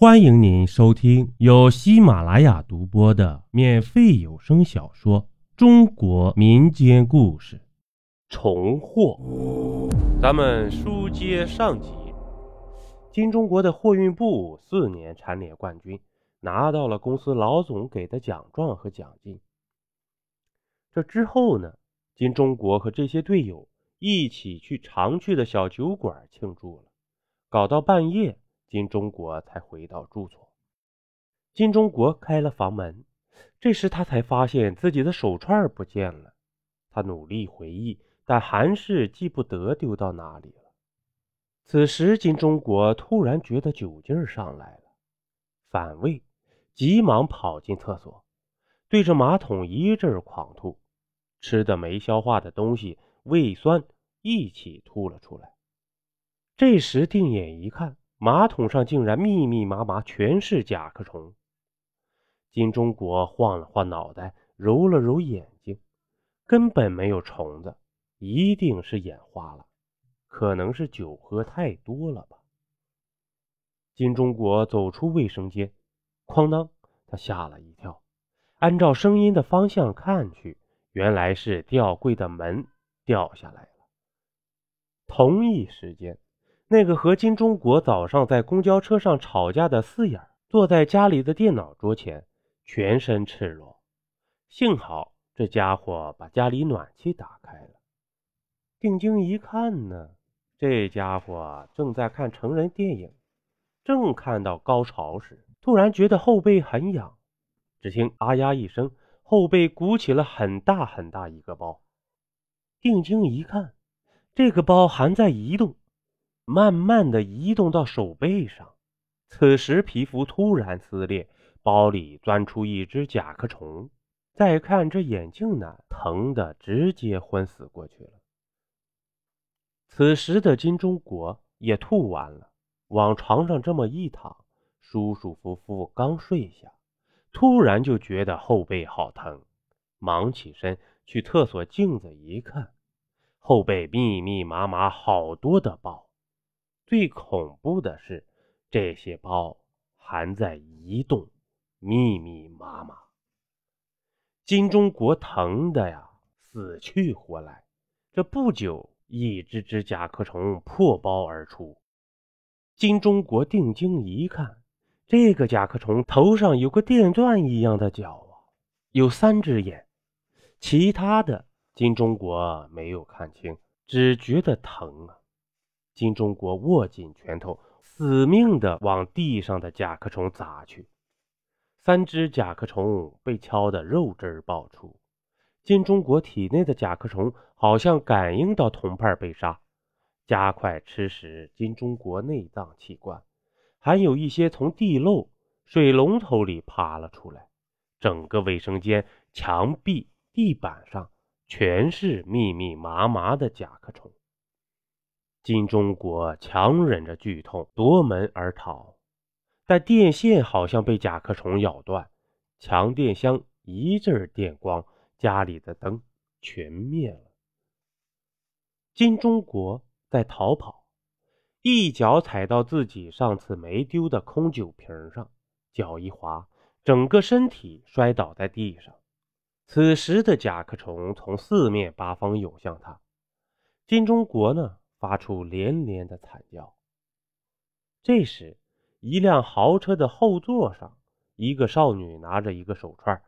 欢迎您收听由喜马拉雅独播的免费有声小说《中国民间故事》。重货，咱们书接上集。金中国的货运部四年蝉联冠军，拿到了公司老总给的奖状和奖金。这之后呢，金中国和这些队友一起去常去的小酒馆庆祝了，搞到半夜。金钟国才回到住所。金钟国开了房门，这时他才发现自己的手串不见了。他努力回忆，但还是记不得丢到哪里了。此时，金钟国突然觉得酒劲儿上来了，反胃，急忙跑进厕所，对着马桶一阵狂吐，吃的没消化的东西、胃酸一起吐了出来。这时，定眼一看。马桶上竟然密密麻麻全是甲壳虫。金钟国晃了晃脑袋，揉了揉眼睛，根本没有虫子，一定是眼花了，可能是酒喝太多了吧。金钟国走出卫生间，哐当，他吓了一跳，按照声音的方向看去，原来是吊柜的门掉下来了。同一时间。那个和金钟国早上在公交车上吵架的四眼，坐在家里的电脑桌前，全身赤裸。幸好这家伙把家里暖气打开了。定睛一看呢，这家伙正在看成人电影，正看到高潮时，突然觉得后背很痒。只听“啊呀”一声，后背鼓起了很大很大一个包。定睛一看，这个包还在移动。慢慢的移动到手背上，此时皮肤突然撕裂，包里钻出一只甲壳虫。再看这眼镜男，疼的直接昏死过去了。此时的金钟国也吐完了，往床上这么一躺，舒舒服服刚睡下，突然就觉得后背好疼，忙起身去厕所镜子一看，后背密密麻麻好多的包。最恐怖的是，这些包还在移动，密密麻麻。金钟国疼的呀，死去活来。这不久，一只只甲壳虫破包而出。金钟国定睛一看，这个甲壳虫头上有个电钻一样的角啊，有三只眼。其他的，金钟国没有看清，只觉得疼啊。金钟国握紧拳头，死命地往地上的甲壳虫砸去。三只甲壳虫被敲得肉汁爆出。金钟国体内的甲壳虫好像感应到同伴被杀，加快吃食金钟国内脏器官，还有一些从地漏、水龙头里爬了出来。整个卫生间墙壁、地板上全是密密麻麻的甲壳虫。金钟国强忍着剧痛夺门而逃，但电线好像被甲壳虫咬断，强电箱一阵电光，家里的灯全灭了。金钟国在逃跑，一脚踩到自己上次没丢的空酒瓶上，脚一滑，整个身体摔倒在地上。此时的甲壳虫从四面八方涌向他，金钟国呢？发出连连的惨叫。这时，一辆豪车的后座上，一个少女拿着一个手串，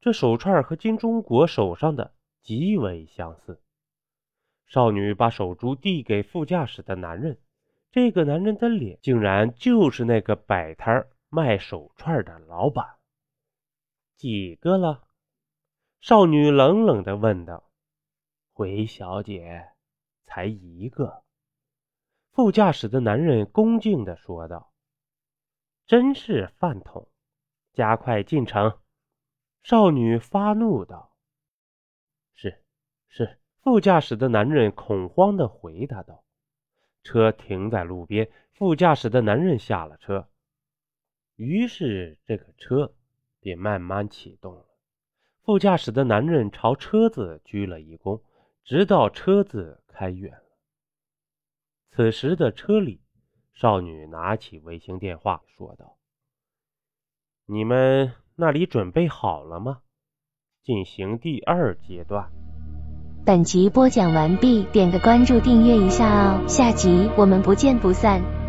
这手串和金钟国手上的极为相似。少女把手珠递给副驾驶的男人，这个男人的脸竟然就是那个摆摊卖手串的老板。几个了？少女冷冷地问道。回小姐。才一个，副驾驶的男人恭敬地说道：“真是饭桶，加快进程。”少女发怒道：“是是。”副驾驶的男人恐慌地回答道。车停在路边，副驾驶的男人下了车，于是这个车便慢慢启动了。副驾驶的男人朝车子鞠了一躬。直到车子开远了。此时的车里，少女拿起卫星电话说道：“你们那里准备好了吗？进行第二阶段。本集播讲完毕，点个关注，订阅一下哦，下集我们不见不散。